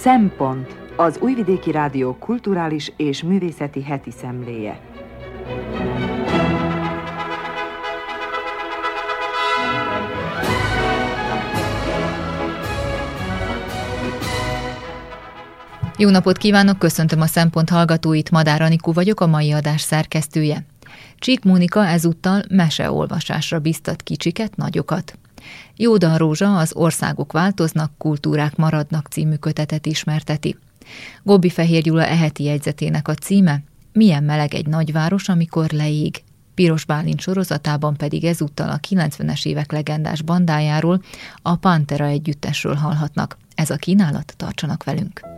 Szempont az Újvidéki Rádió kulturális és művészeti heti szemléje. Jó napot kívánok, köszöntöm a Szempont hallgatóit, Madár Anikó vagyok, a mai adás szerkesztője. Csík Mónika ezúttal meseolvasásra biztat kicsiket, nagyokat. Jóda Rózsa az Országok változnak, kultúrák maradnak című kötetet ismerteti. Gobbi Fehér Gyula eheti jegyzetének a címe Milyen meleg egy nagyváros, amikor leég. Piros Bálint sorozatában pedig ezúttal a 90-es évek legendás bandájáról, a Pantera együttesről hallhatnak. Ez a kínálat, tartsanak velünk!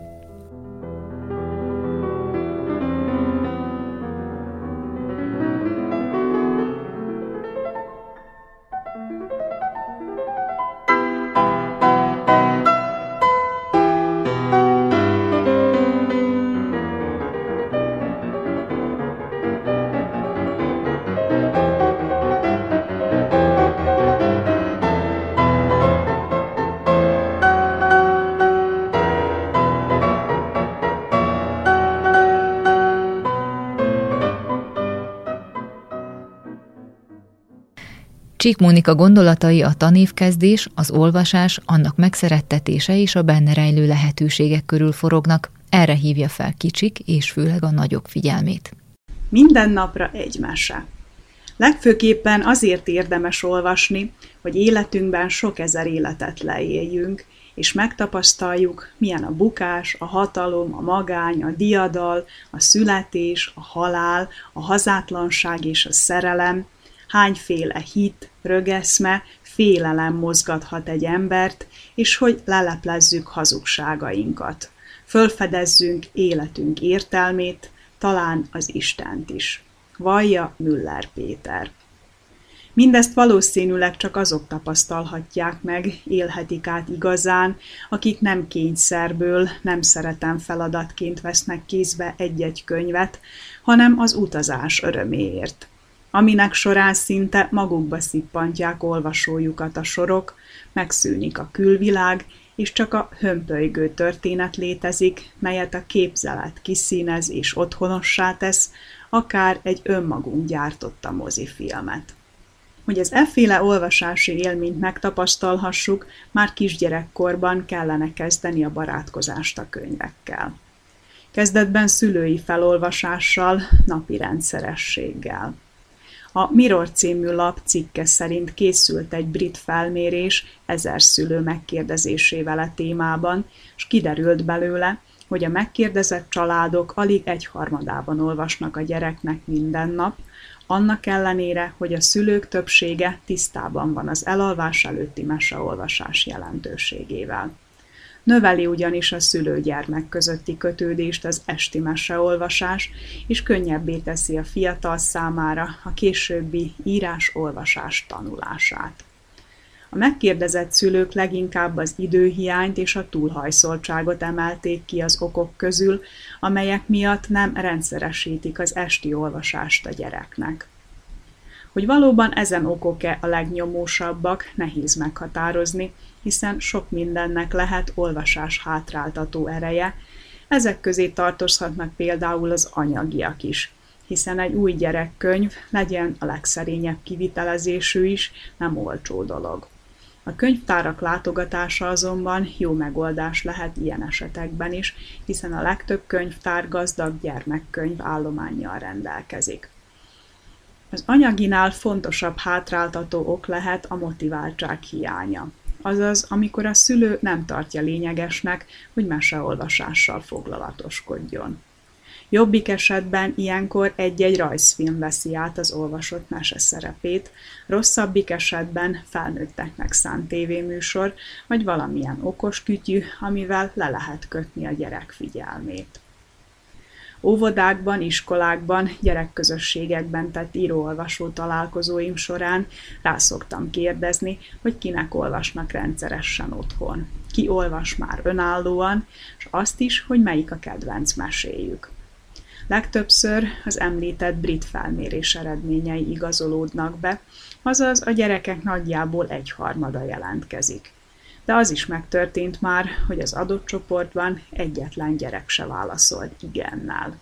Csík Mónika gondolatai a tanévkezdés, az olvasás, annak megszerettetése és a benne rejlő lehetőségek körül forognak. Erre hívja fel kicsik és főleg a nagyok figyelmét. Minden napra egy mese. Legfőképpen azért érdemes olvasni, hogy életünkben sok ezer életet leéljünk, és megtapasztaljuk, milyen a bukás, a hatalom, a magány, a diadal, a születés, a halál, a hazátlanság és a szerelem, hányféle hit, rögeszme, félelem mozgathat egy embert, és hogy leleplezzük hazugságainkat. Fölfedezzünk életünk értelmét, talán az Istent is. Vallja Müller Péter. Mindezt valószínűleg csak azok tapasztalhatják meg, élhetik át igazán, akik nem kényszerből, nem szeretem feladatként vesznek kézbe egy-egy könyvet, hanem az utazás öröméért aminek során szinte magukba szippantják olvasójukat a sorok, megszűnik a külvilág, és csak a hömpölygő történet létezik, melyet a képzelet kiszínez és otthonossá tesz, akár egy önmagunk gyártotta mozifilmet. Hogy az efféle olvasási élményt megtapasztalhassuk, már kisgyerekkorban kellene kezdeni a barátkozást a könyvekkel. Kezdetben szülői felolvasással, napi rendszerességgel. A Mirror című lap cikke szerint készült egy brit felmérés ezer szülő megkérdezésével a témában, és kiderült belőle, hogy a megkérdezett családok alig egyharmadában olvasnak a gyereknek minden nap, annak ellenére, hogy a szülők többsége tisztában van az elalvás előtti meseolvasás jelentőségével. Növeli ugyanis a szülő-gyermek közötti kötődést az esti meseolvasás, és könnyebbé teszi a fiatal számára a későbbi írás-olvasás tanulását. A megkérdezett szülők leginkább az időhiányt és a túlhajszoltságot emelték ki az okok közül, amelyek miatt nem rendszeresítik az esti olvasást a gyereknek. Hogy valóban ezen okok-e a legnyomósabbak, nehéz meghatározni, hiszen sok mindennek lehet olvasás hátráltató ereje, ezek közé tartozhatnak például az anyagiak is, hiszen egy új gyerekkönyv, legyen a legszerényebb kivitelezésű is, nem olcsó dolog. A könyvtárak látogatása azonban jó megoldás lehet ilyen esetekben is, hiszen a legtöbb könyvtár gazdag gyermekkönyv állományjal rendelkezik. Az anyaginál fontosabb hátráltató ok lehet a motiváltság hiánya. Azaz, amikor a szülő nem tartja lényegesnek, hogy meseolvasással foglalatoskodjon. Jobbik esetben ilyenkor egy-egy rajzfilm veszi át az olvasott mese szerepét, rosszabbik esetben felnőtteknek szánt tévéműsor, vagy valamilyen okos kütyű, amivel le lehet kötni a gyerek figyelmét. Óvodákban, iskolákban, gyerekközösségekben tett író-olvasó találkozóim során rászoktam kérdezni, hogy kinek olvasnak rendszeresen otthon. Ki olvas már önállóan, és azt is, hogy melyik a kedvenc meséjük. Legtöbbször az említett brit felmérés eredményei igazolódnak be, azaz a gyerekek nagyjából egyharmada jelentkezik. De az is megtörtént már, hogy az adott csoportban egyetlen gyerek se válaszolt igennel.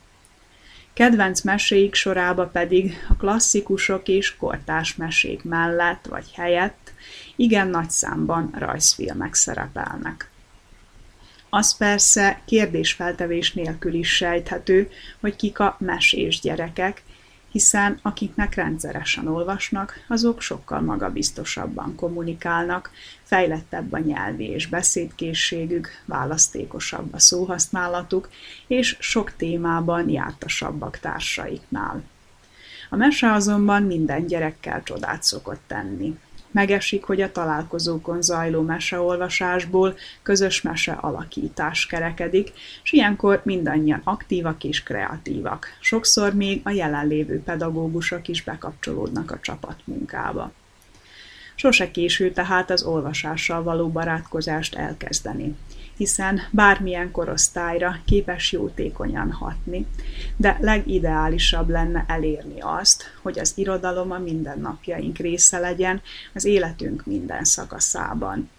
Kedvenc meséik sorába pedig a klasszikusok és kortás mesék mellett vagy helyett igen nagy számban rajzfilmek szerepelnek. Az persze kérdésfeltevés nélkül is sejthető, hogy kik a mesés gyerekek, hiszen akiknek rendszeresen olvasnak, azok sokkal magabiztosabban kommunikálnak, fejlettebb a nyelvi és beszédkészségük, választékosabb a szóhasználatuk, és sok témában jártasabbak társaiknál. A mese azonban minden gyerekkel csodát szokott tenni. Megesik, hogy a találkozókon zajló meseolvasásból közös mese alakítás kerekedik, és ilyenkor mindannyian aktívak és kreatívak. Sokszor még a jelenlévő pedagógusok is bekapcsolódnak a csapatmunkába. Sose késő tehát az olvasással való barátkozást elkezdeni hiszen bármilyen korosztályra képes jótékonyan hatni, de legideálisabb lenne elérni azt, hogy az irodalom a mindennapjaink része legyen az életünk minden szakaszában.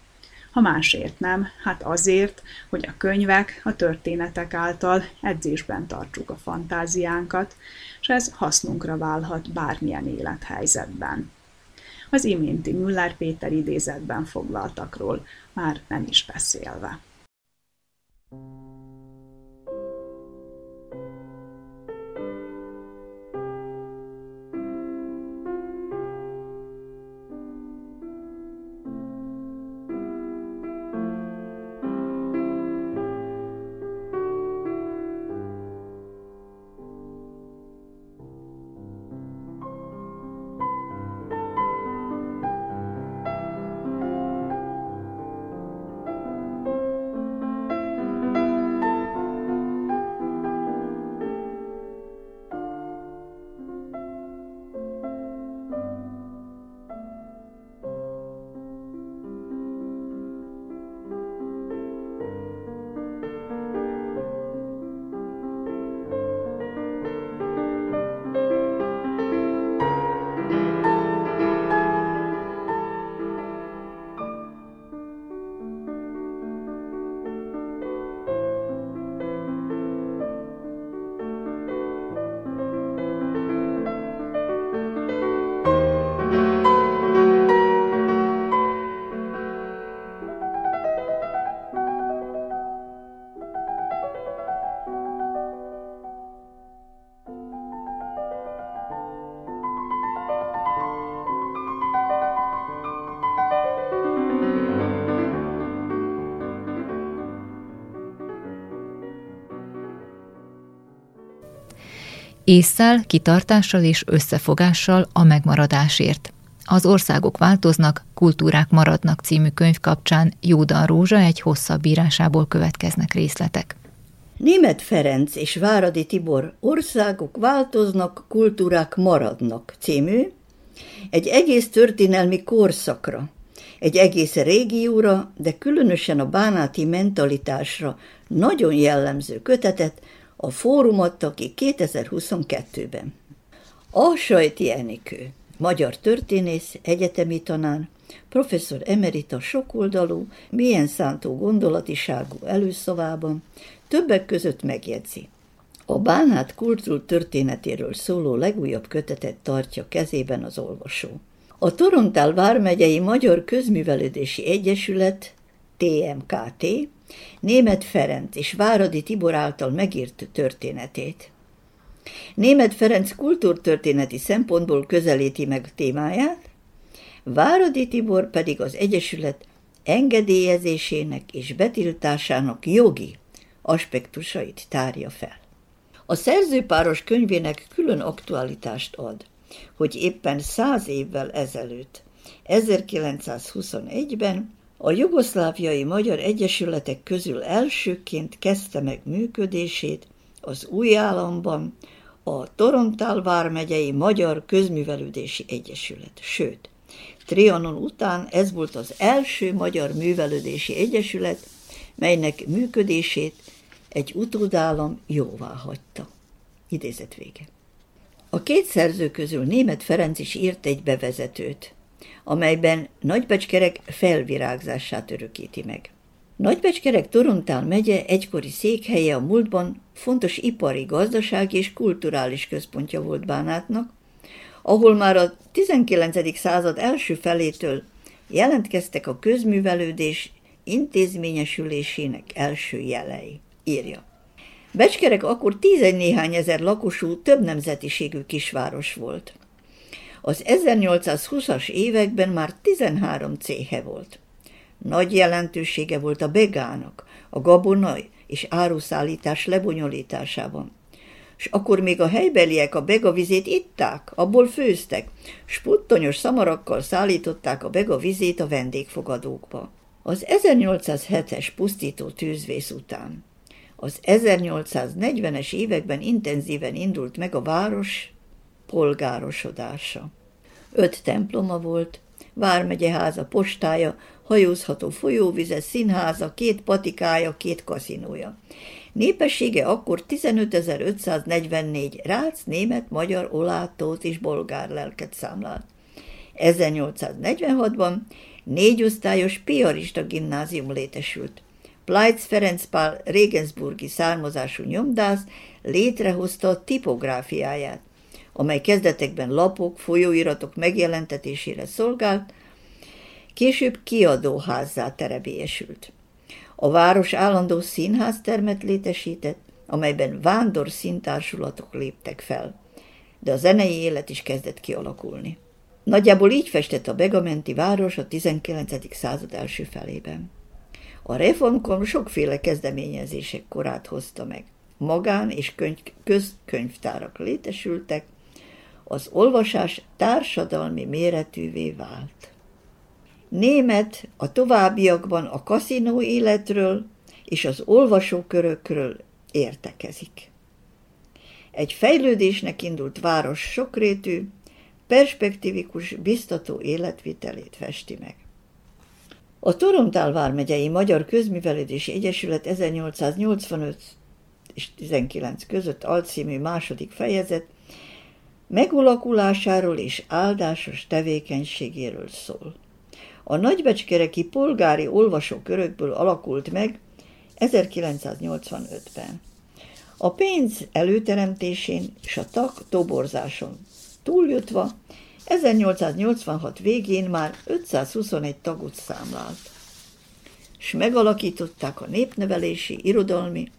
Ha másért nem, hát azért, hogy a könyvek, a történetek által edzésben tartsuk a fantáziánkat, és ez hasznunkra válhat bármilyen élethelyzetben. Az iménti Müller Péter idézetben foglaltakról már nem is beszélve. you észszel, kitartással és összefogással a megmaradásért. Az országok változnak, kultúrák maradnak című könyv kapcsán Jódan Rózsa egy hosszabb írásából következnek részletek. Német Ferenc és Váradi Tibor Országok változnak, kultúrák maradnak című, egy egész történelmi korszakra, egy egész régióra, de különösen a bánáti mentalitásra nagyon jellemző kötetet a fórum adta ki 2022-ben. A Sajti Enikő, magyar történész, egyetemi tanár, professzor emerita sokoldalú, milyen szántó gondolatiságú előszavában többek között megjegyzi. A Bánát kultúr történetéről szóló legújabb kötetet tartja kezében az olvasó. A Torontál vármegyei Magyar Közművelődési Egyesület, TMKT, Német Ferenc és Váradi Tibor által megírt történetét. Német Ferenc kultúrtörténeti szempontból közelíti meg témáját, Váradi Tibor pedig az Egyesület engedélyezésének és betiltásának jogi aspektusait tárja fel. A szerzőpáros könyvének külön aktualitást ad, hogy éppen száz évvel ezelőtt, 1921-ben a jugoszláviai magyar egyesületek közül elsőként kezdte meg működését az új államban a Torontál vármegyei Magyar Közművelődési Egyesület. Sőt, Trianon után ez volt az első magyar művelődési egyesület, melynek működését egy utódállam jóvá hagyta. Idézet vége. A két szerző közül német Ferenc is írt egy bevezetőt, amelyben Nagybecskerek felvirágzását örökíti meg. Nagybecskerek Torontál megye egykori székhelye a múltban fontos ipari, gazdasági és kulturális központja volt Bánátnak, ahol már a 19. század első felétől jelentkeztek a közművelődés intézményesülésének első jelei, írja. Becskerek akkor tizegy néhány ezer lakosú, több nemzetiségű kisváros volt. Az 1820-as években már 13 céhe volt. Nagy jelentősége volt a begának, a gabonai és áruszállítás lebonyolításában. És akkor még a helybeliek a begavizét itták, abból főztek, s puttonyos szamarakkal szállították a begavizét a vendégfogadókba. Az 1807-es pusztító tűzvész után az 1840-es években intenzíven indult meg a város polgárosodása. Öt temploma volt, vármegyeháza, postája, hajózható folyóvize, színháza, két patikája, két kaszinója. Népessége akkor 15.544 rác, német, magyar, olátót és bolgár lelket számlált. 1846-ban négy osztályos piarista gimnázium létesült. Pleitz Ferenc Pál Regensburgi származású nyomdász létrehozta a tipográfiáját, amely kezdetekben lapok, folyóiratok megjelentetésére szolgált, később kiadóházzá terebélyesült. A város állandó színháztermet létesített, amelyben vándor színtársulatok léptek fel, de a zenei élet is kezdett kialakulni. Nagyjából így festett a Begamenti város a 19. század első felében. A reformkor sokféle kezdeményezések korát hozta meg. Magán és könyv, közkönyvtárak létesültek, az olvasás társadalmi méretűvé vált. Német a továbbiakban a kaszinó életről és az olvasókörökről értekezik. Egy fejlődésnek indult város sokrétű, perspektívikus, biztató életvitelét festi meg. A Torontál vármegyei Magyar Közművelődési Egyesület 1885 és 19 között alcímű második fejezet megalakulásáról és áldásos tevékenységéről szól. A nagybecskereki polgári olvasókörökből alakult meg 1985-ben. A pénz előteremtésén és a tag toborzáson túljutva 1886 végén már 521 tagot számlált, és megalakították a népnevelési, irodalmi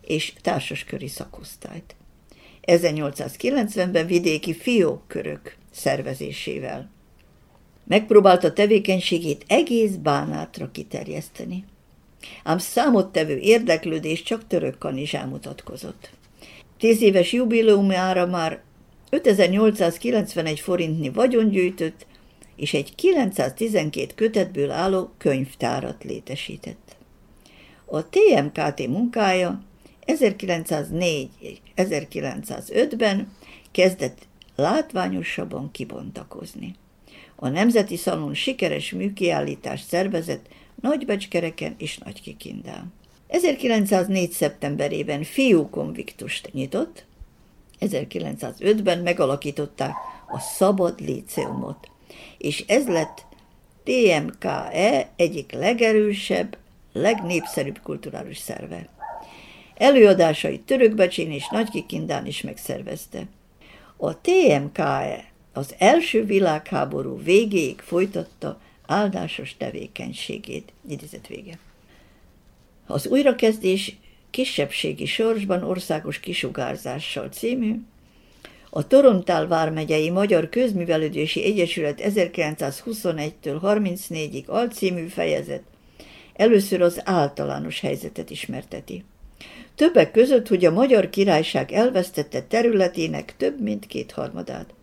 és társasköri szakosztályt. 1890-ben vidéki fiókkörök szervezésével. Megpróbálta tevékenységét egész bánátra kiterjeszteni. Ám számottevő érdeklődés csak török kanizsán mutatkozott. Tíz éves jubileumára már 5891 forintnyi vagyon gyűjtött, és egy 912 kötetből álló könyvtárat létesített. A TMKT munkája 1904-1905-ben kezdett látványosabban kibontakozni. A Nemzeti Szalon sikeres műkiállítást szervezett Nagybecskereken és Nagykikindán. 1904. szeptemberében fiú konviktust nyitott, 1905-ben megalakították a Szabad Líceumot, és ez lett TMKE egyik legerősebb, legnépszerűbb kulturális szerve. Előadásait Törökbecsén és Nagykikindán is megszervezte. A TMKE az első világháború végéig folytatta áldásos tevékenységét. Idézet vége. Az újrakezdés kisebbségi sorsban országos kisugárzással című, a Torontál vármegyei Magyar Közművelődési Egyesület 1921-től 34-ig alcímű fejezet először az általános helyzetet ismerteti. Többek között, hogy a Magyar Királyság elvesztette területének több mint kétharmadát.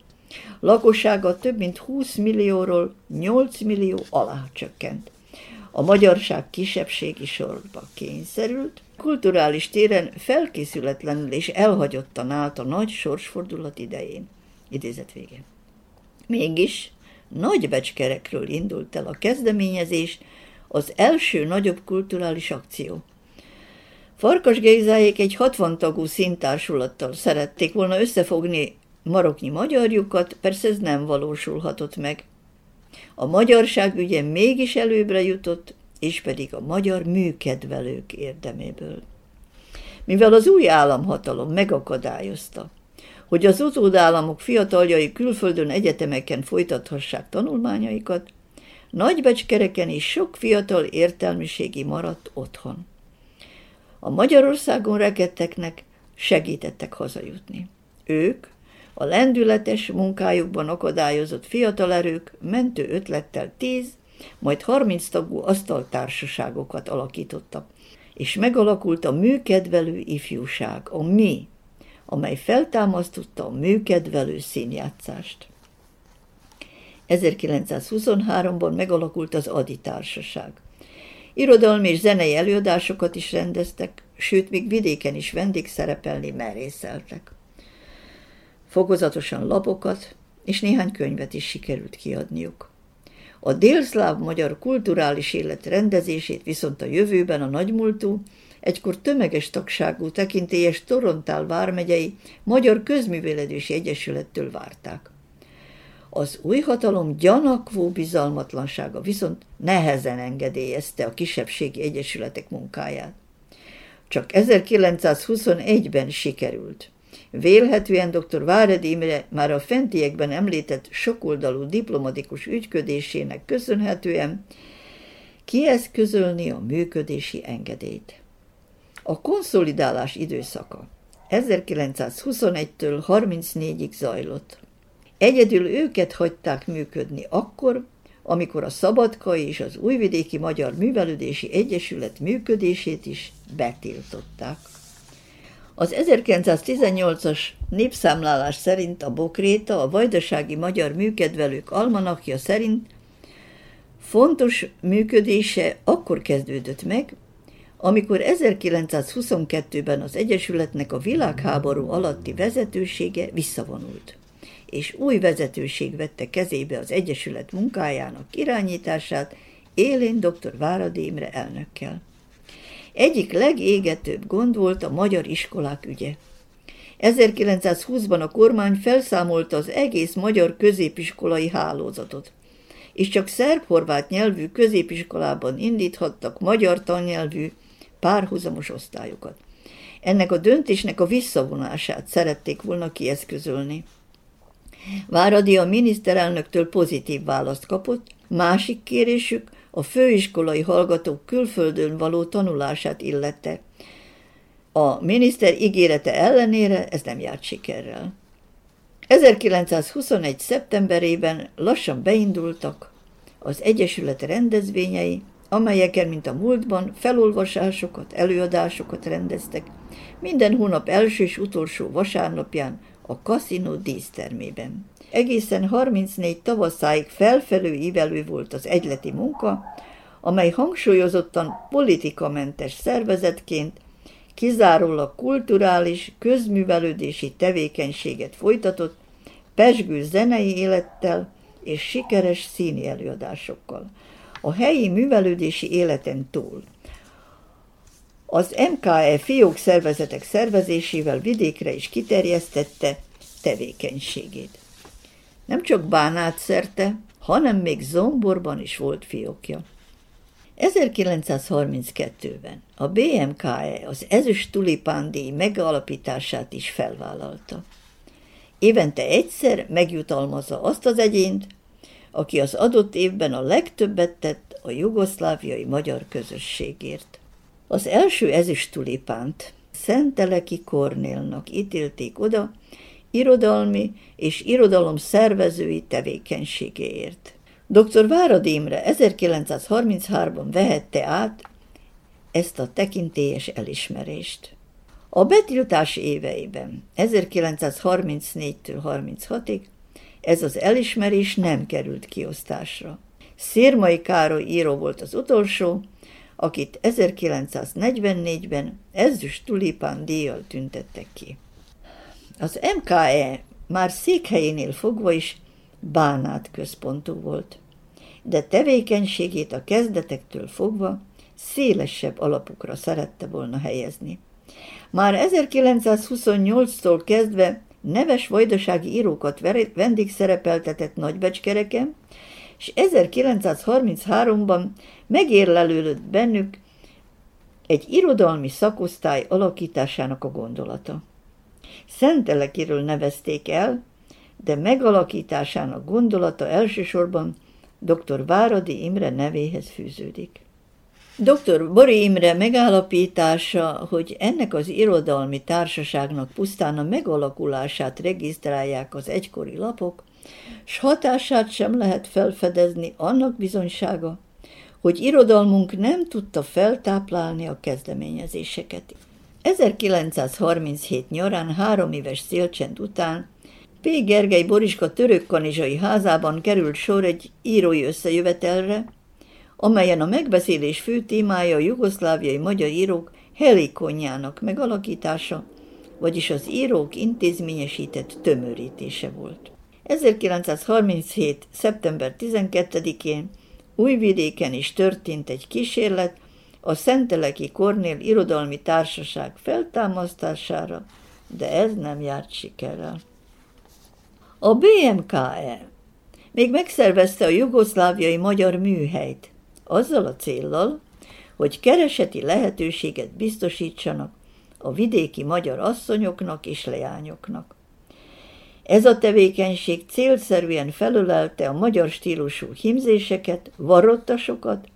Lakossága több mint 20 millióról 8 millió alá csökkent. A magyarság kisebbségi sorba kényszerült, kulturális téren felkészületlenül és elhagyottan állt a nagy sorsfordulat idején. Idézet vége. Mégis nagy becskerekről indult el a kezdeményezés, az első nagyobb kulturális akció. Farkas Gézáék egy 60 tagú szintársulattal szerették volna összefogni maroknyi magyarjukat, persze ez nem valósulhatott meg. A magyarság ügye mégis előbbre jutott, és pedig a magyar műkedvelők érdeméből. Mivel az új államhatalom megakadályozta, hogy az utódállamok fiataljai külföldön egyetemeken folytathassák tanulmányaikat, Nagybecskereken is sok fiatal értelmiségi maradt otthon. A Magyarországon rekedteknek segítettek hazajutni. Ők, a lendületes munkájukban akadályozott fiatalerők mentő ötlettel tíz, majd harminc tagú asztaltársaságokat alakítottak, és megalakult a műkedvelő ifjúság, a mi, amely feltámasztotta a műkedvelő színjátszást. 1923-ban megalakult az Adi Társaság. Irodalmi és zenei előadásokat is rendeztek, sőt, még vidéken is vendégszerepelni merészeltek. Fokozatosan lapokat és néhány könyvet is sikerült kiadniuk. A délszláv magyar kulturális élet rendezését viszont a jövőben a nagymúltú, egykor tömeges tagságú tekintélyes Torontál vármegyei Magyar Közműveledési Egyesülettől várták. Az új hatalom gyanakvó bizalmatlansága viszont nehezen engedélyezte a kisebbségi egyesületek munkáját. Csak 1921-ben sikerült. Vélhetően dr. Váredi Imre már a fentiekben említett sokoldalú diplomatikus ügyködésének köszönhetően kieszközölni a működési engedélyt. A konszolidálás időszaka 1921-től 34-ig zajlott. Egyedül őket hagyták működni akkor, amikor a Szabadkai és az Újvidéki Magyar Művelődési Egyesület működését is betiltották. Az 1918-as népszámlálás szerint a Bokréta, a Vajdasági Magyar Műkedvelők almanakja szerint fontos működése akkor kezdődött meg, amikor 1922-ben az Egyesületnek a világháború alatti vezetősége visszavonult és új vezetőség vette kezébe az Egyesület munkájának irányítását, élén dr. Váradi Imre elnökkel. Egyik legégetőbb gond volt a magyar iskolák ügye. 1920-ban a kormány felszámolta az egész magyar középiskolai hálózatot, és csak szerb-horvát nyelvű középiskolában indíthattak magyar tannyelvű párhuzamos osztályokat. Ennek a döntésnek a visszavonását szerették volna kieszközölni. Váradi a miniszterelnöktől pozitív választ kapott, másik kérésük a főiskolai hallgatók külföldön való tanulását illette. A miniszter ígérete ellenére ez nem járt sikerrel. 1921. szeptemberében lassan beindultak az Egyesület rendezvényei, amelyeken, mint a múltban, felolvasásokat, előadásokat rendeztek, minden hónap első és utolsó vasárnapján a kaszinó dísztermében. Egészen 34 tavaszáig felfelő ívelő volt az egyleti munka, amely hangsúlyozottan politikamentes szervezetként kizárólag kulturális, közművelődési tevékenységet folytatott, pesgő zenei élettel és sikeres színi előadásokkal. A helyi művelődési életen túl az MKE fiók szervezetek szervezésével vidékre is kiterjesztette tevékenységét. Nem csak Bánát szerte, hanem még Zomborban is volt fiókja. 1932-ben a BMKE az ezüst tulipándíj megalapítását is felvállalta. Évente egyszer megjutalmazza azt az egyént, aki az adott évben a legtöbbet tett a jugoszláviai magyar közösségért. Az első ezüst tulipánt Szenteleki Kornélnak ítélték oda irodalmi és irodalom szervezői tevékenységéért. Dr. Várad Imre 1933-ban vehette át ezt a tekintélyes elismerést. A betiltás éveiben, 1934-től 36-ig, ez az elismerés nem került kiosztásra. Szirmai Károly író volt az utolsó, akit 1944-ben ezüst tulipán díjjal tüntettek ki. Az MKE már székhelyénél fogva is bánát központú volt, de tevékenységét a kezdetektől fogva szélesebb alapokra szerette volna helyezni. Már 1928-tól kezdve neves vajdasági írókat vendégszerepeltetett Nagybecskereken, és 1933-ban megérlelődött bennük egy irodalmi szakosztály alakításának a gondolata. Szentelekiről nevezték el, de megalakításának gondolata elsősorban dr. Váradi Imre nevéhez fűződik. Dr. Bori Imre megállapítása, hogy ennek az irodalmi társaságnak pusztán a megalakulását regisztrálják az egykori lapok, s hatását sem lehet felfedezni annak bizonysága, hogy irodalmunk nem tudta feltáplálni a kezdeményezéseket. 1937 nyarán három éves szélcsend után P. Gergely Boriska törökkanizsai házában került sor egy írói összejövetelre, amelyen a megbeszélés fő témája a jugoszláviai magyar írók helikonjának megalakítása, vagyis az írók intézményesített tömörítése volt. 1937. szeptember 12-én Újvidéken is történt egy kísérlet a Szenteleki Kornél Irodalmi Társaság feltámasztására, de ez nem járt sikerrel. A BMKE még megszervezte a jugoszláviai magyar műhelyt, azzal a céllal, hogy kereseti lehetőséget biztosítsanak a vidéki magyar asszonyoknak és leányoknak. Ez a tevékenység célszerűen felölelte a magyar stílusú himzéseket, varrottasokat,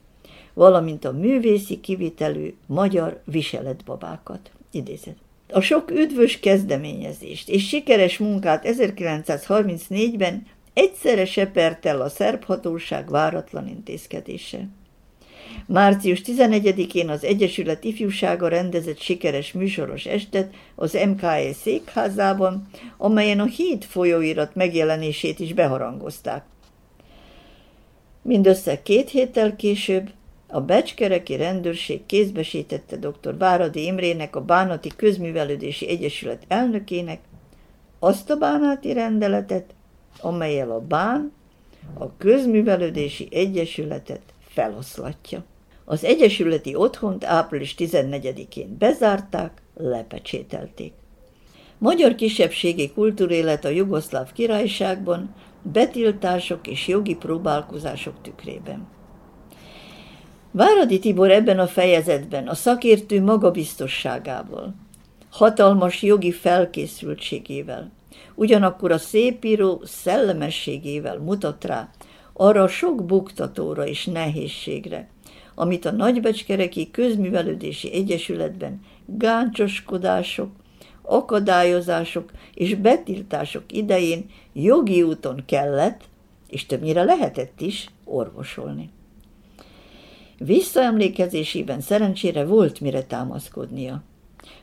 valamint a művészi kivitelű magyar viseletbabákat. Idézet. A sok üdvös kezdeményezést és sikeres munkát 1934-ben egyszerre sepert el a szerb hatóság váratlan intézkedése. Március 11-én az Egyesület ifjúsága rendezett sikeres műsoros estet az MKE székházában, amelyen a híd folyóirat megjelenését is beharangozták. Mindössze két héttel később a Becskereki rendőrség kézbesítette dr. Váradi Imrének, a Bánati Közművelődési Egyesület elnökének azt a bánáti rendeletet, amelyel a bán a Közművelődési Egyesületet feloszlatja. Az Egyesületi Otthont április 14-én bezárták, lepecsételték. Magyar kisebbségi kultúrélet a Jugoszláv királyságban, betiltások és jogi próbálkozások tükrében. Váradi Tibor ebben a fejezetben a szakértő magabiztosságával, hatalmas jogi felkészültségével, ugyanakkor a szépíró szellemességével mutat rá arra a sok buktatóra és nehézségre, amit a Nagybecskereki Közművelődési Egyesületben gáncsoskodások, akadályozások és betiltások idején jogi úton kellett, és többnyire lehetett is orvosolni. Visszaemlékezésében szerencsére volt mire támaszkodnia.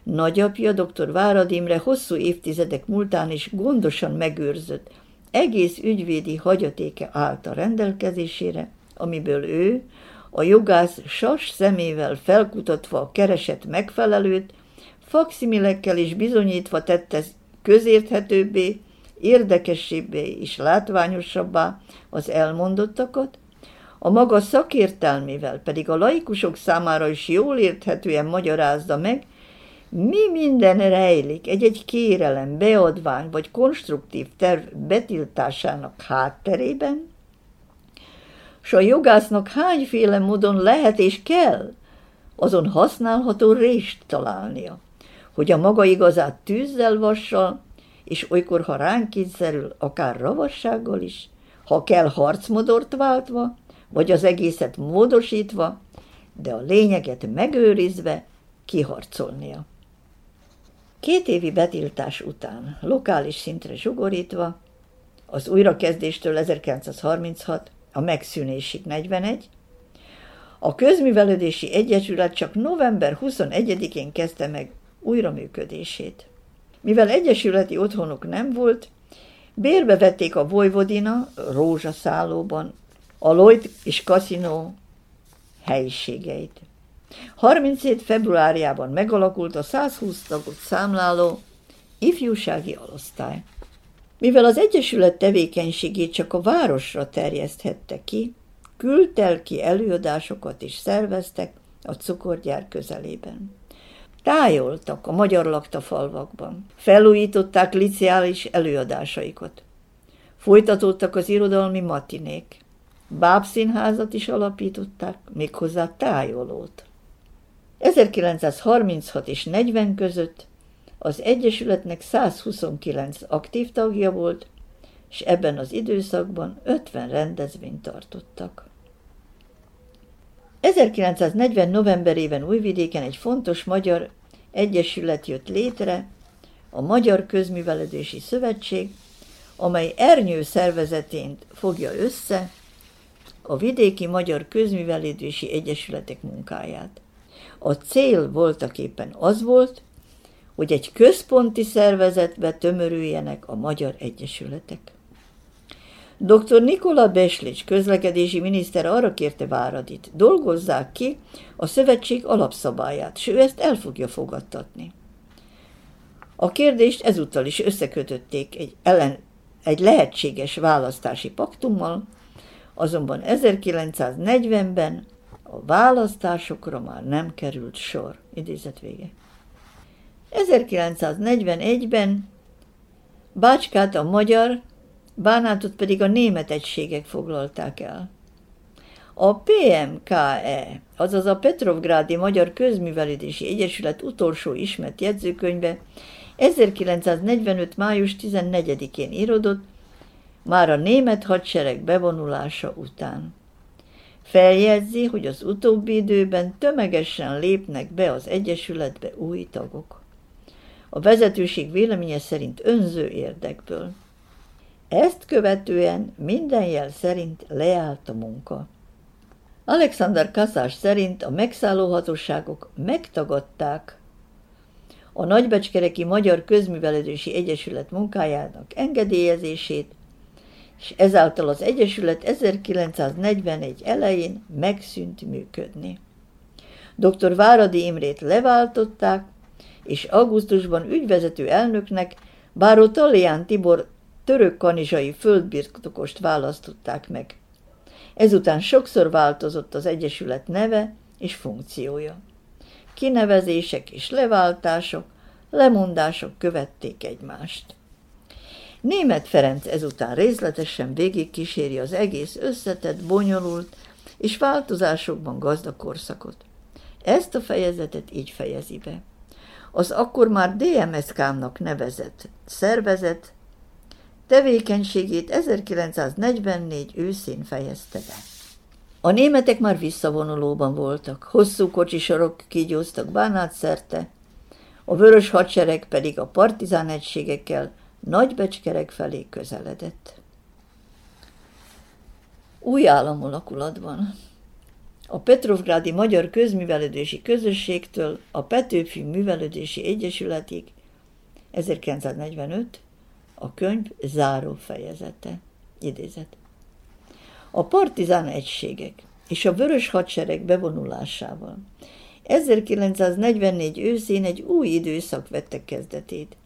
Nagyapja, dr. Várad Imre hosszú évtizedek múltán is gondosan megőrzött, egész ügyvédi hagyatéke állt a rendelkezésére, amiből ő, a jogász sas szemével felkutatva a kereset megfelelőt, fakszimilekkel is bizonyítva tette közérthetőbbé, érdekesebbé és látványosabbá az elmondottakat, a maga szakértelmével pedig a laikusok számára is jól érthetően magyarázza meg, mi minden rejlik egy-egy kérelem, beadvány vagy konstruktív terv betiltásának hátterében, s a jogásznak hányféle módon lehet és kell azon használható rést találnia, hogy a maga igazát tűzzel, vassal, és olykor, ha ránk kényszerül, akár ravassággal is, ha kell harcmodort váltva, vagy az egészet módosítva, de a lényeget megőrizve kiharcolnia. Két évi betiltás után, lokális szintre zsugorítva, az újrakezdéstől 1936, a megszűnésig 41, a közművelődési egyesület csak november 21-én kezdte meg újraműködését. Mivel egyesületi otthonuk nem volt, bérbe vették a Vojvodina rózsaszállóban a Lloyd és Casino helyiségeit. 37. februárjában megalakult a 120 tagot számláló ifjúsági alosztály. Mivel az Egyesület tevékenységét csak a városra terjeszthette ki, kültelki előadásokat is szerveztek a cukorgyár közelében. Tájoltak a magyar lakta falvakban, felújították liceális előadásaikat. Folytatódtak az irodalmi matinék. bábszínházat is alapították, méghozzá tájolót. 1936 és 40 között az Egyesületnek 129 aktív tagja volt, és ebben az időszakban 50 rendezvényt tartottak. 1940. novemberében Újvidéken egy fontos magyar egyesület jött létre, a Magyar Közművelődési Szövetség, amely Ernyő szervezetén fogja össze a vidéki magyar közművelődési egyesületek munkáját. A cél voltak éppen az volt, hogy egy központi szervezetbe tömörüljenek a magyar egyesületek. Dr. Nikola Beslics közlekedési miniszter arra kérte Váradit, dolgozzák ki a szövetség alapszabályát, és ő ezt el fogja fogadtatni. A kérdést ezúttal is összekötötték egy, ellen, egy lehetséges választási paktummal, azonban 1940-ben a választásokra már nem került sor. Idézet vége. 1941-ben Bácskát a magyar, Bánátot pedig a német egységek foglalták el. A PMKE, azaz a Petrovgrádi Magyar Közművelődési Egyesület utolsó ismert jegyzőkönyve 1945. május 14-én írodott, már a német hadsereg bevonulása után. Feljegyzi, hogy az utóbbi időben tömegesen lépnek be az Egyesületbe új tagok. A vezetőség véleménye szerint önző érdekből. Ezt követően minden jel szerint leállt a munka. Alexander Kaszás szerint a megszállóhatóságok megtagadták a Nagybecskereki Magyar Közművelődési Egyesület munkájának engedélyezését, és ezáltal az Egyesület 1941 elején megszűnt működni. Dr. Váradi Imrét leváltották, és augusztusban ügyvezető elnöknek Báró Tallián Tibor török kanizsai földbirtokost választották meg. Ezután sokszor változott az Egyesület neve és funkciója. Kinevezések és leváltások, lemondások követték egymást. Német Ferenc ezután részletesen végigkíséri az egész összetett, bonyolult és változásokban gazdag korszakot. Ezt a fejezetet így fejezi be. Az akkor már DMSK-nak nevezett szervezet tevékenységét 1944 őszén fejezte be. A németek már visszavonulóban voltak, hosszú kocsisorok kígyóztak Bánát szerte, a vörös hadsereg pedig a partizán egységekkel Nagybecskerek felé közeledett. Új államolakulatban. A Petrovgrádi Magyar Közművelődési Közösségtől a Petőfi Művelődési Egyesületig 1945 a könyv záró fejezete. Idézet. A partizán egységek és a vörös hadsereg bevonulásával 1944 őszén egy új időszak vette kezdetét,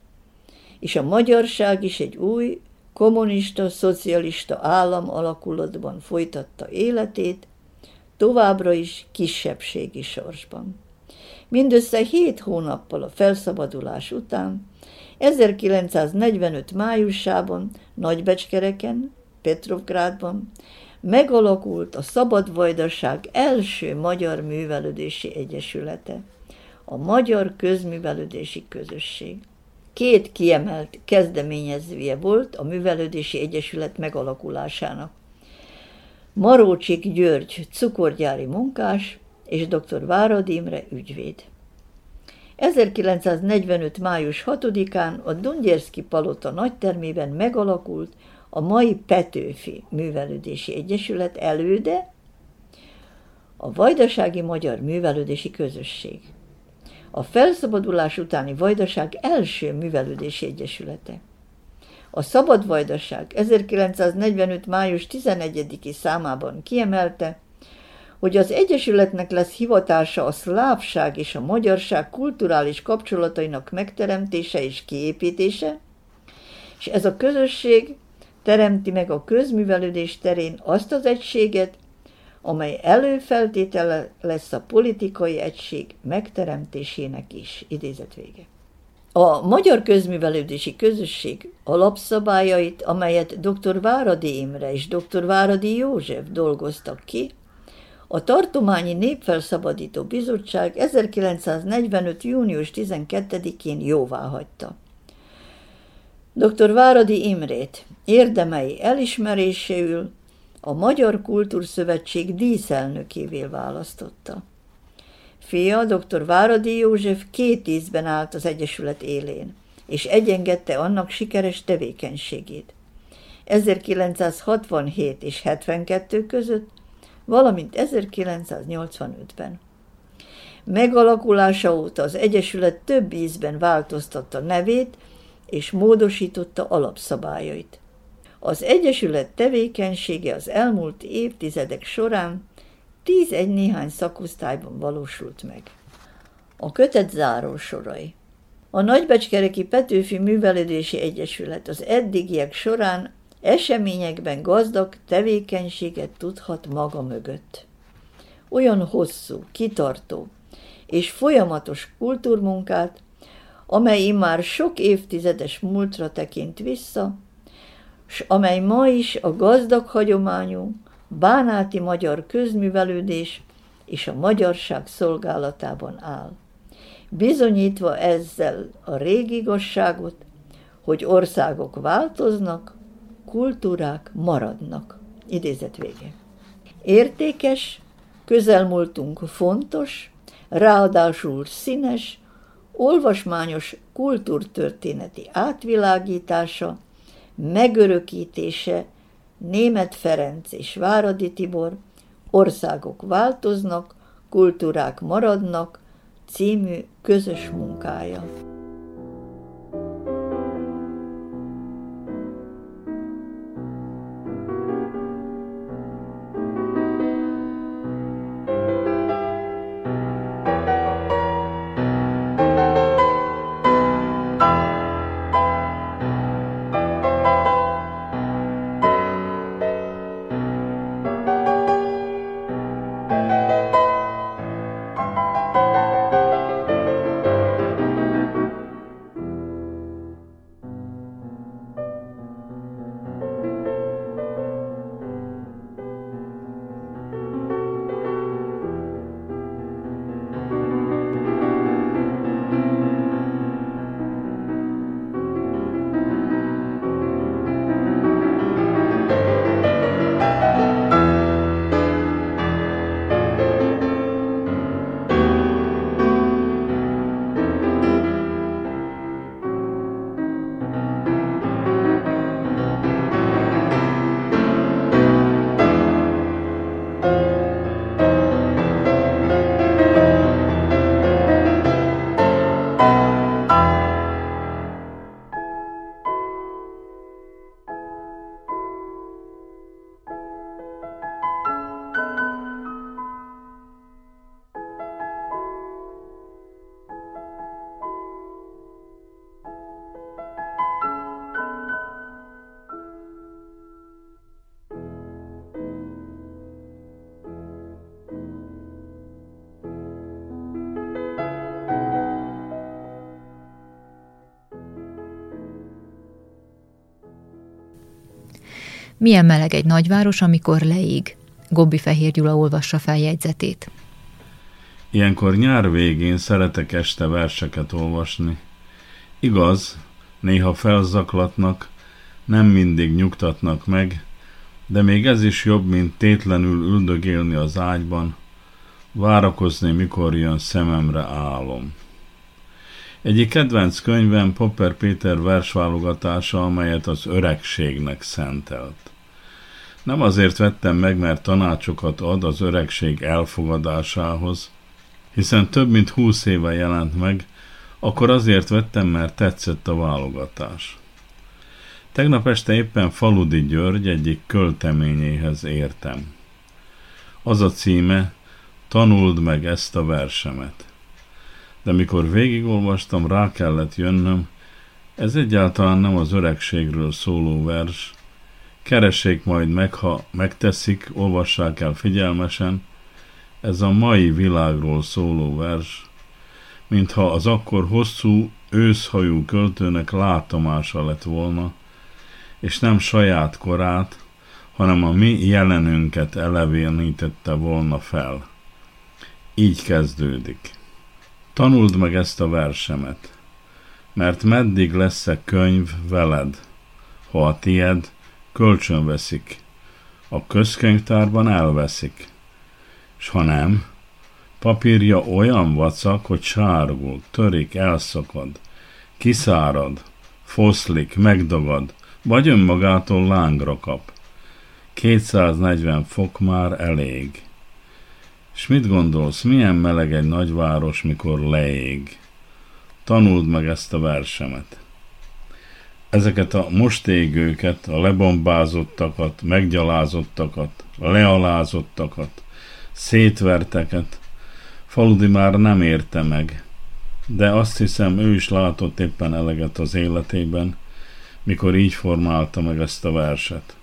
és a magyarság is egy új, kommunista, szocialista állam alakulatban folytatta életét, továbbra is kisebbségi sorsban. Mindössze hét hónappal a felszabadulás után, 1945 májusában Nagybecskereken, Petrovgrádban megalakult a Szabad Vajdaság első magyar művelődési egyesülete, a Magyar Közművelődési Közösség. Két kiemelt kezdeményezője volt a Művelődési Egyesület megalakulásának. Marócsik György cukorgyári munkás és dr. Várad Imre ügyvéd. 1945. május 6-án a Dungyerszki palota nagytermében megalakult a mai Petőfi Művelődési Egyesület előde, a Vajdasági Magyar Művelődési Közösség. A felszabadulás utáni Vajdaság első művelődési egyesülete. A Szabad Vajdaság 1945. május 11-i számában kiemelte, hogy az Egyesületnek lesz hivatása a szlávság és a magyarság kulturális kapcsolatainak megteremtése és kiépítése, és ez a közösség teremti meg a közművelődés terén azt az egységet, amely előfeltétele lesz a politikai egység megteremtésének is. Idézet vége. A Magyar Közművelődési Közösség alapszabályait, amelyet dr. Váradi Imre és dr. Váradi József dolgoztak ki, a Tartományi Népfelszabadító Bizottság 1945. június 12-én jóvá hagyta. Dr. Váradi Imrét érdemei elismeréséül a Magyar Kultúrszövetség díszelnökévé választotta. Fia, dr. Váradi József két ízben állt az Egyesület élén, és egyengedte annak sikeres tevékenységét. 1967 és 72 között, valamint 1985-ben. Megalakulása óta az Egyesület több ízben változtatta nevét és módosította alapszabályait. Az Egyesület tevékenysége az elmúlt évtizedek során tíz-egy néhány szakosztályban valósult meg. A kötet zárósorai. A Nagybecskereki Petőfi Művelődési Egyesület az eddigiek során eseményekben gazdag tevékenységet tudhat maga mögött. Olyan hosszú, kitartó és folyamatos kultúrmunkát, amely már sok évtizedes múltra tekint vissza, s amely ma is a gazdag hagyományú, bánáti magyar közművelődés és a magyarság szolgálatában áll. Bizonyítva ezzel a régi igazságot, hogy országok változnak, kultúrák maradnak. Idézet vége. Értékes, közelmúltunk fontos, ráadásul színes, olvasmányos kultúrtörténeti átvilágítása, megörökítése Német Ferenc és Váradi Tibor Országok változnak, kultúrák maradnak című közös munkája. Milyen meleg egy nagyváros, amikor leég? Gobbi Fehér Gyula olvassa feljegyzetét. Ilyenkor nyár végén szeretek este verseket olvasni. Igaz, néha felzaklatnak, nem mindig nyugtatnak meg, de még ez is jobb, mint tétlenül üldögélni az ágyban, várakozni, mikor jön szememre álom. Egyik kedvenc könyvem Popper Péter versválogatása, amelyet az öregségnek szentelt. Nem azért vettem meg, mert tanácsokat ad az öregség elfogadásához, hiszen több mint húsz éve jelent meg, akkor azért vettem, mert tetszett a válogatás. Tegnap este éppen Faludi György egyik költeményéhez értem. Az a címe, tanuld meg ezt a versemet. De mikor végigolvastam, rá kellett jönnöm, ez egyáltalán nem az öregségről szóló vers, Keressék majd meg, ha megteszik, olvassák el figyelmesen. Ez a mai világról szóló vers, mintha az akkor hosszú, őszhajú költőnek látomása lett volna, és nem saját korát, hanem a mi jelenünket elevénítette volna fel. Így kezdődik. Tanuld meg ezt a versemet, mert meddig lesz-e könyv veled, ha a tied kölcsönveszik, a közkönyvtárban elveszik, s ha nem, papírja olyan vacak, hogy sárgul, törik, elszakad, kiszárad, foszlik, megdagad, vagy önmagától lángra kap. 240 fok már elég. És mit gondolsz, milyen meleg egy nagyváros, mikor leég? Tanuld meg ezt a versemet. Ezeket a mostégőket, a lebombázottakat, meggyalázottakat, lealázottakat, szétverteket, Faludi már nem érte meg, de azt hiszem ő is látott éppen eleget az életében, mikor így formálta meg ezt a verset.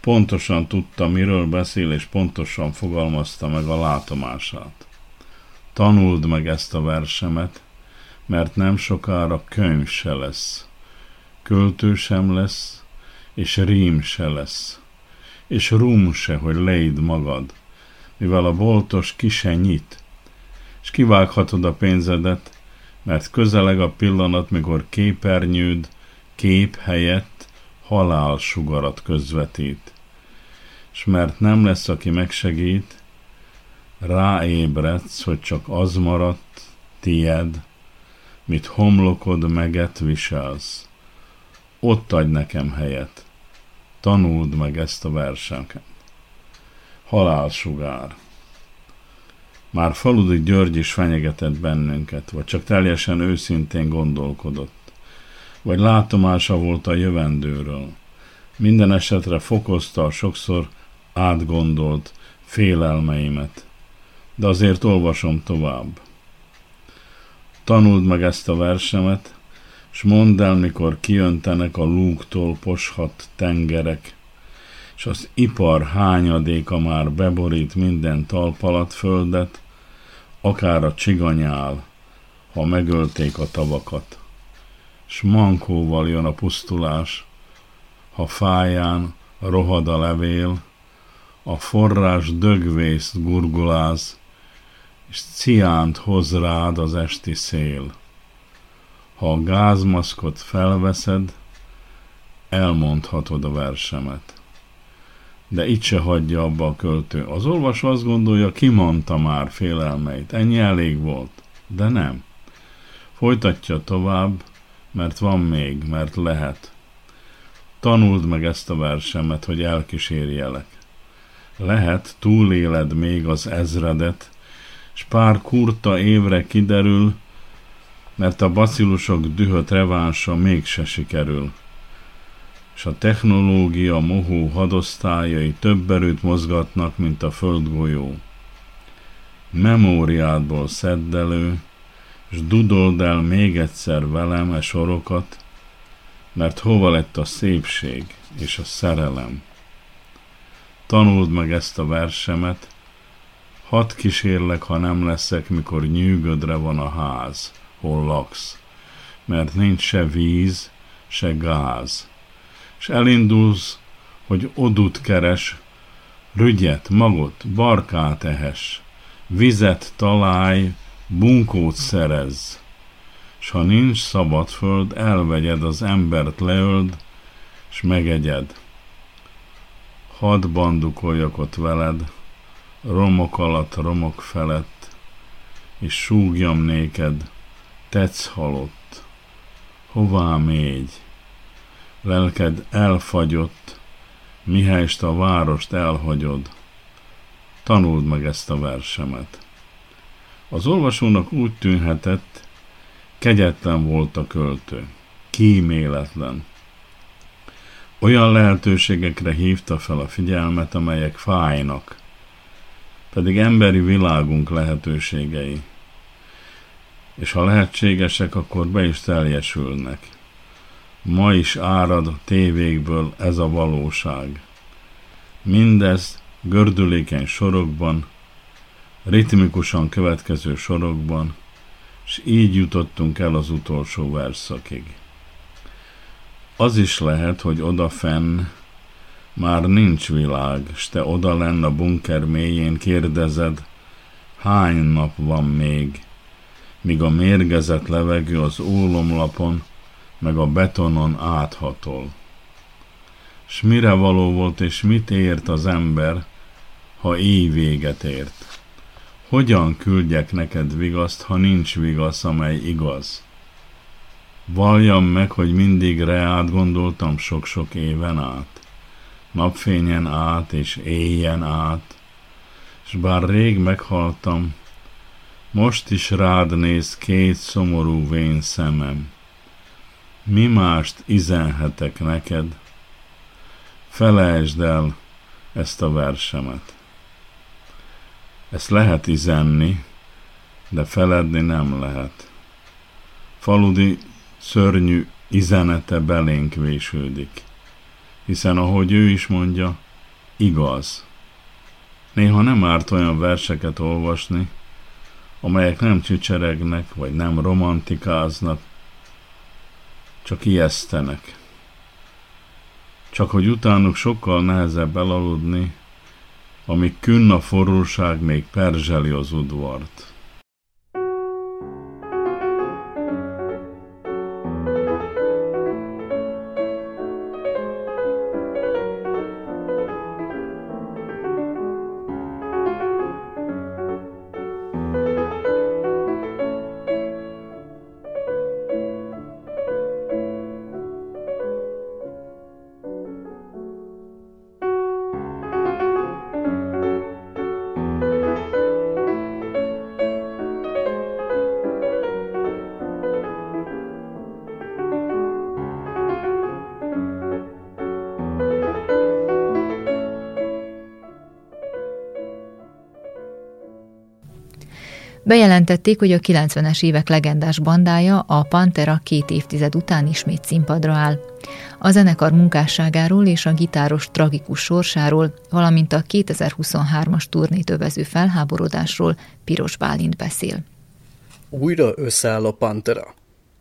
Pontosan tudta, miről beszél, és pontosan fogalmazta meg a látomását. Tanuld meg ezt a versemet, mert nem sokára könyv se lesz, költő sem lesz, és rím se lesz, és rum se, hogy leid magad, mivel a boltos ki se nyit, és kivághatod a pénzedet, mert közeleg a pillanat, mikor képernyőd kép helyett halál sugarat közvetít. És mert nem lesz, aki megsegít, ráébredsz, hogy csak az maradt, tied, mit homlokod meget viselsz. Ott adj nekem helyet, tanuld meg ezt a versenket. Halálsugár. Már Faludi György is fenyegetett bennünket, vagy csak teljesen őszintén gondolkodott. Vagy látomása volt a jövendőről. Minden esetre fokozta a sokszor átgondolt félelmeimet. De azért olvasom tovább. Tanuld meg ezt a versemet, s mondd el, mikor kijöntenek a lúgtól poshat tengerek, és az ipar hányadéka már beborít minden talpalat földet, akár a csiganyál, ha megölték a tavakat. S mankóval jön a pusztulás, ha fáján rohad a levél, a forrás dögvészt gurguláz, és ciánt hoz rád az esti szél. Ha a gázmaszkot felveszed, elmondhatod a versemet de itt se hagyja abba a költő. Az olvasó azt gondolja, kimondta már félelmeit, ennyi elég volt, de nem. Folytatja tovább, mert van még, mert lehet. Tanuld meg ezt a versemet, hogy elkísérjelek. Lehet, túléled még az ezredet, s pár kurta évre kiderül, mert a bacilusok dühöt revánsa mégse sikerül és a technológia mohó hadosztályai több erőt mozgatnak, mint a földgolyó. Memóriádból szedd elő, és dudold el még egyszer velem e sorokat, mert hova lett a szépség és a szerelem. Tanuld meg ezt a versemet, hadd kísérlek, ha nem leszek, mikor nyűgödre van a ház, hol laksz, mert nincs se víz, se gáz. És elindulsz, hogy odut keres, rügyet, magot, barkát ehes, vizet találj, bunkót szerez, s ha nincs szabad föld, elvegyed az embert leöld, s megegyed. Hadd bandukoljak ott veled, romok alatt, romok felett, és súgjam néked, tetsz halott, hová mégy? lelked elfagyott, mihelyst a várost elhagyod. Tanuld meg ezt a versemet. Az olvasónak úgy tűnhetett, kegyetlen volt a költő, kíméletlen. Olyan lehetőségekre hívta fel a figyelmet, amelyek fájnak, pedig emberi világunk lehetőségei. És ha lehetségesek, akkor be is teljesülnek. Ma is árad a tévékből ez a valóság. Mindez gördülékeny sorokban, ritmikusan következő sorokban, és így jutottunk el az utolsó verszakig. Az is lehet, hogy odafenn már nincs világ, s te oda lenn a bunker mélyén kérdezed, hány nap van még, míg a mérgezett levegő az ólomlapon, meg a betonon áthatol. S mire való volt, és mit ért az ember, ha éj véget ért? Hogyan küldjek neked vigaszt, ha nincs vigasz, amely igaz? Valljam meg, hogy mindig reát gondoltam sok-sok éven át, napfényen át és éjjen át, s bár rég meghaltam, most is rád néz két szomorú vén szemem. Mi mást izenhetek neked? Felejtsd el ezt a versemet. Ezt lehet izenni, de feledni nem lehet. Faludi szörnyű izenete belénk vésődik, hiszen ahogy ő is mondja, igaz. Néha nem árt olyan verseket olvasni, amelyek nem csücseregnek, vagy nem romantikáznak, csak ijesztenek. Csak hogy utánuk sokkal nehezebb elaludni, amíg künn a forróság még perzseli az udvart. Bejelentették, hogy a 90-es évek legendás bandája, a Pantera két évtized után ismét színpadra áll. A zenekar munkásságáról és a gitáros tragikus sorsáról, valamint a 2023-as turnét övező felháborodásról Piros Bálint beszél. Újra összeáll a Pantera.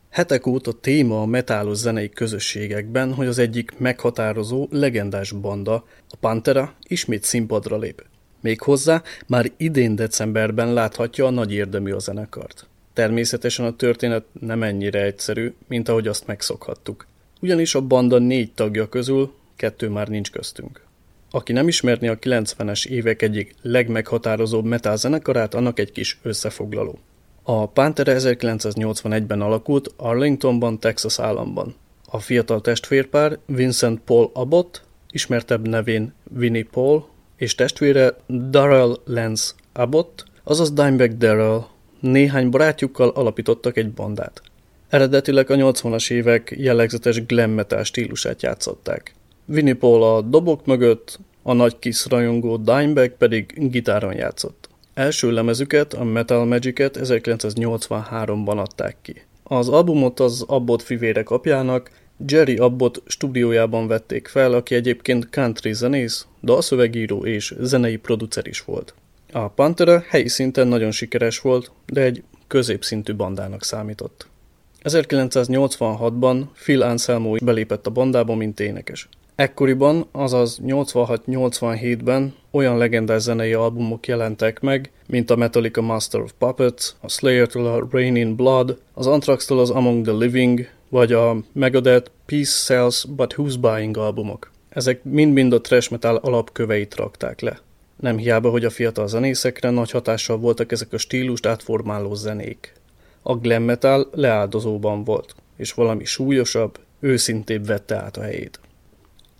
Hetek óta téma a metálos zenei közösségekben, hogy az egyik meghatározó, legendás banda, a Pantera ismét színpadra lép. Méghozzá már idén decemberben láthatja a nagy érdemű a zenekart. Természetesen a történet nem ennyire egyszerű, mint ahogy azt megszokhattuk. Ugyanis a banda négy tagja közül kettő már nincs köztünk. Aki nem ismerni a 90-es évek egyik legmeghatározóbb metal zenekarát, annak egy kis összefoglaló. A Panther 1981-ben alakult Arlingtonban, Texas államban. A fiatal testvérpár Vincent Paul Abbott, ismertebb nevén Winnie Paul, és testvére Darrell Lance Abbott, azaz Dimebag Darrell, néhány barátjukkal alapítottak egy bandát. Eredetileg a 80-as évek jellegzetes glam metal stílusát játszották. Winnie Paul a dobok mögött, a nagy kis rajongó Dimebag pedig gitáron játszott. Első lemezüket, a Metal Magic-et 1983-ban adták ki. Az albumot az Abbott fivérek apjának, Jerry Abbott stúdiójában vették fel, aki egyébként country zenész, dalszövegíró és zenei producer is volt. A Pantera helyi szinten nagyon sikeres volt, de egy középszintű bandának számított. 1986-ban Phil Anselmo belépett a bandába, mint énekes. Ekkoriban, azaz 86-87-ben olyan legendás zenei albumok jelentek meg, mint a Metallica Master of Puppets, a Slayer-től a Rain in Blood, az Anthrax-től az Among the Living, vagy a Megadeth Peace Sells But Who's Buying albumok. Ezek mind-mind a trash metal alapköveit rakták le. Nem hiába, hogy a fiatal zenészekre nagy hatással voltak ezek a stílust átformáló zenék. A glam metal leáldozóban volt, és valami súlyosabb, őszintébb vette át a helyét.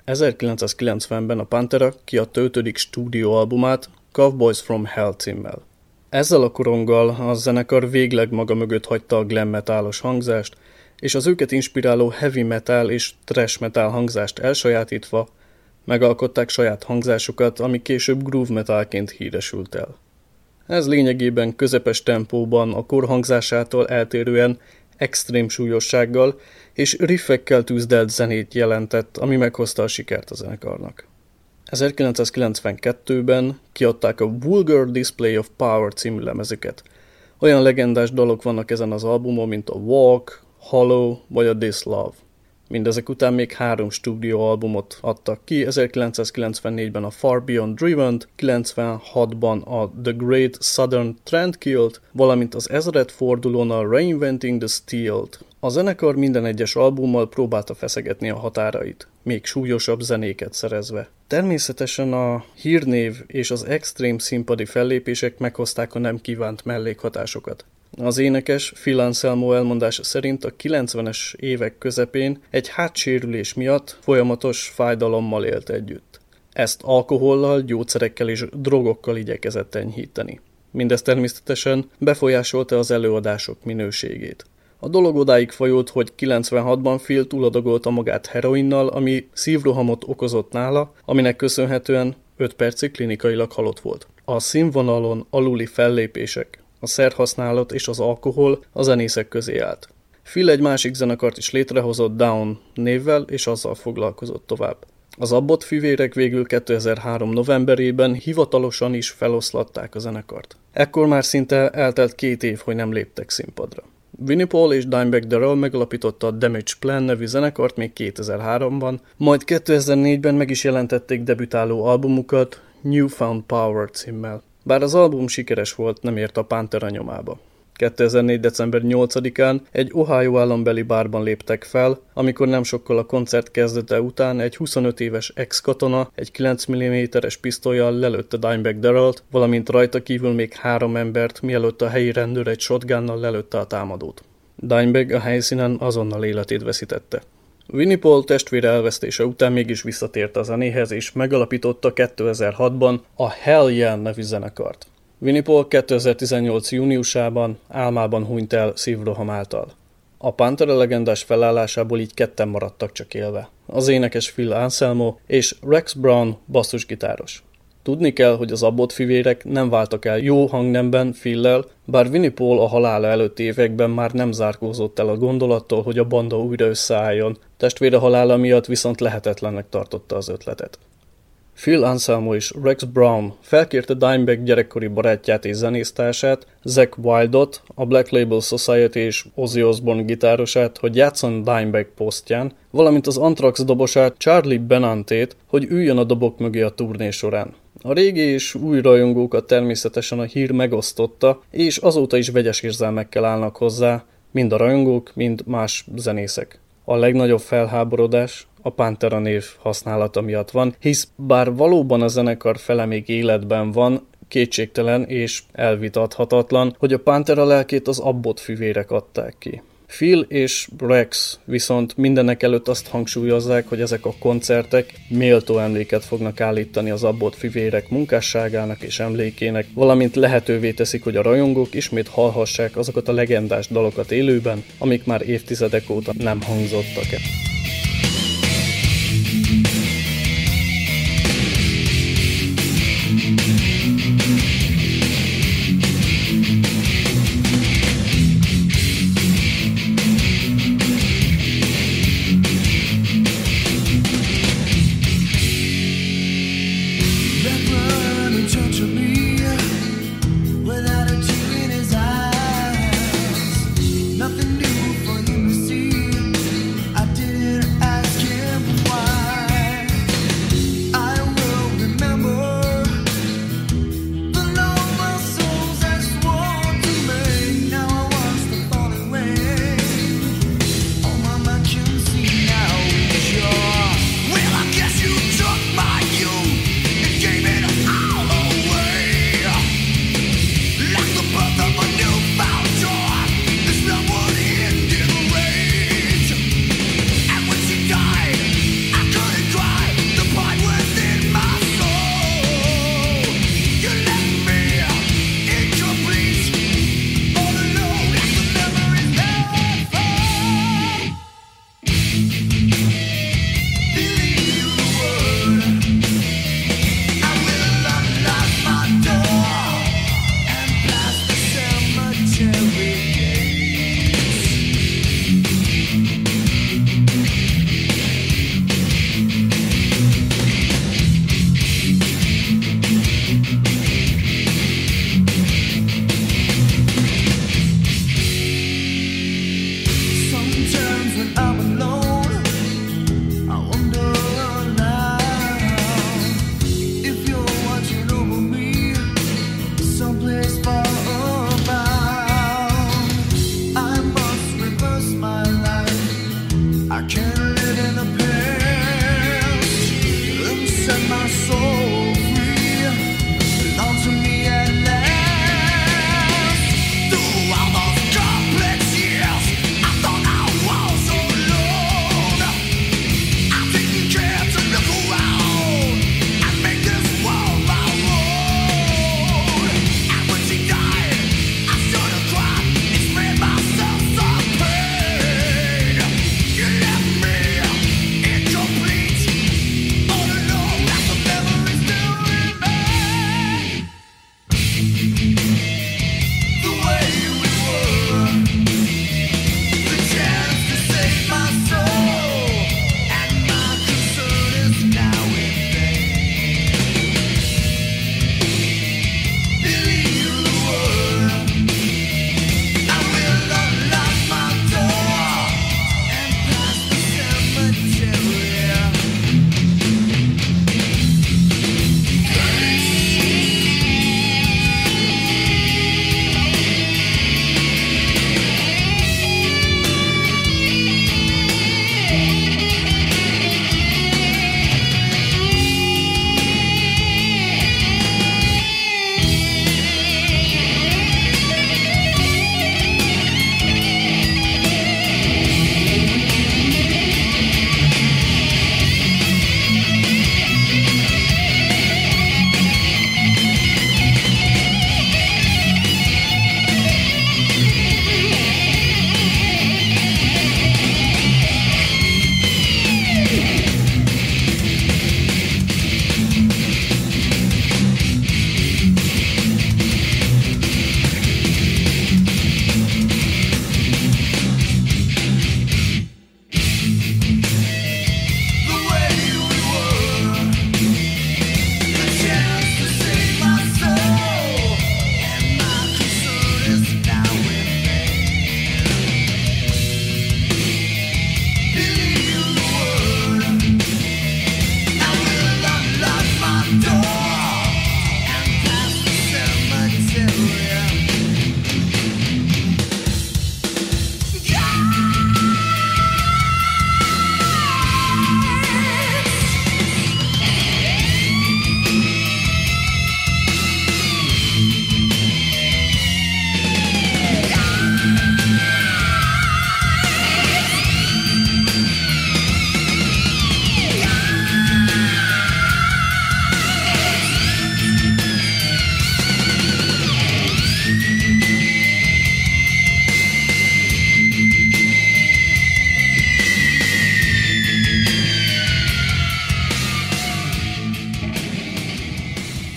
1990-ben a Pantera kiadta ötödik stúdióalbumát Cowboys from Hell címmel. Ezzel a koronggal a zenekar végleg maga mögött hagyta a glam metalos hangzást, és az őket inspiráló heavy metal és thrash metal hangzást elsajátítva megalkották saját hangzásukat, ami később groove metalként híresült el. Ez lényegében közepes tempóban a kor hangzásától eltérően extrém súlyossággal és riffekkel tűzdelt zenét jelentett, ami meghozta a sikert a zenekarnak. 1992-ben kiadták a Vulgar Display of Power című lemezüket, Olyan legendás dalok vannak ezen az albumon, mint a Walk, Hollow vagy a This Love. Mindezek után még három stúdióalbumot adtak ki, 1994-ben a Far Beyond driven 96-ban a The Great Southern Trend Killed, valamint az ezred fordulón a Reinventing the Steel-t. A zenekar minden egyes albummal próbálta feszegetni a határait, még súlyosabb zenéket szerezve. Természetesen a hírnév és az extrém színpadi fellépések meghozták a nem kívánt mellékhatásokat. Az énekes Phil Anselmo elmondása szerint a 90-es évek közepén egy hátsérülés miatt folyamatos fájdalommal élt együtt. Ezt alkohollal, gyógyszerekkel és drogokkal igyekezett enyhíteni. Mindez természetesen befolyásolta az előadások minőségét. A dolog odáig folyult, hogy 96-ban Phil túladagolta magát heroinnal, ami szívrohamot okozott nála, aminek köszönhetően 5 percig klinikailag halott volt. A színvonalon aluli fellépések, a szerhasználat és az alkohol a zenészek közé állt. Phil egy másik zenekart is létrehozott Down névvel, és azzal foglalkozott tovább. Az Abbott fivérek végül 2003. novemberében hivatalosan is feloszlatták a zenekart. Ekkor már szinte eltelt két év, hogy nem léptek színpadra. Winnie Paul és Dimebag Darrell megalapította a Damage Plan nevű zenekart még 2003-ban, majd 2004-ben meg is jelentették debütáló albumukat Newfound Power címmel. Bár az album sikeres volt, nem ért a Pantera nyomába. 2004. december 8-án egy Ohio állambeli bárban léptek fel, amikor nem sokkal a koncert kezdete után egy 25 éves ex-katona egy 9 mm-es pisztolyjal lelőtte Dimebag Darrell-t, valamint rajta kívül még három embert, mielőtt a helyi rendőr egy shotgunnal lelőtte a támadót. Dimebag a helyszínen azonnal életét veszítette. Winnie Paul testvére elvesztése után mégis visszatért a zenéhez, és megalapította 2006-ban a Hell Yeah nevű zenekart. Winnie Paul 2018. júniusában álmában hunyt el szívroham által. A Pantera legendás felállásából így ketten maradtak csak élve. Az énekes Phil Anselmo és Rex Brown basszusgitáros. Tudni kell, hogy az Abbott fivérek nem váltak el jó hangnemben Phillel, bár Winnie Paul a halála előtti években már nem zárkózott el a gondolattól, hogy a banda újra összeálljon, testvére halála miatt viszont lehetetlennek tartotta az ötletet. Phil Anselmo és Rex Brown felkérte Dimebag gyerekkori barátját és zenésztársát, Zach Wildot, a Black Label Society és Ozzy Osbourne gitárosát, hogy játszon Dimebag posztján, valamint az Anthrax dobosát Charlie Benantét, hogy üljön a dobok mögé a turné során. A régi és új rajongókat természetesen a hír megosztotta, és azóta is vegyes érzelmekkel állnak hozzá, mind a rajongók, mind más zenészek. A legnagyobb felháborodás a Pantera név használata miatt van, hisz bár valóban a zenekar fele még életben van, kétségtelen és elvitathatatlan, hogy a Pantera lelkét az Abbott fivérek adták ki. Phil és Rex viszont mindenek előtt azt hangsúlyozzák, hogy ezek a koncertek méltó emléket fognak állítani az Abbott fivérek munkásságának és emlékének, valamint lehetővé teszik, hogy a rajongók ismét hallhassák azokat a legendás dalokat élőben, amik már évtizedek óta nem hangzottak el.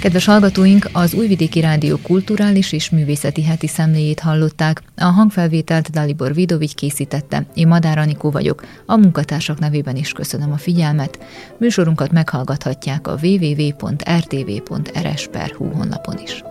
Kedves hallgatóink, az Újvidéki Rádió kulturális és művészeti heti szemléjét hallották. A hangfelvételt Dalibor Vidovics készítette. Én Madár Anikó vagyok. A munkatársak nevében is köszönöm a figyelmet. Műsorunkat meghallgathatják a www.rtv.rs.hu honlapon is.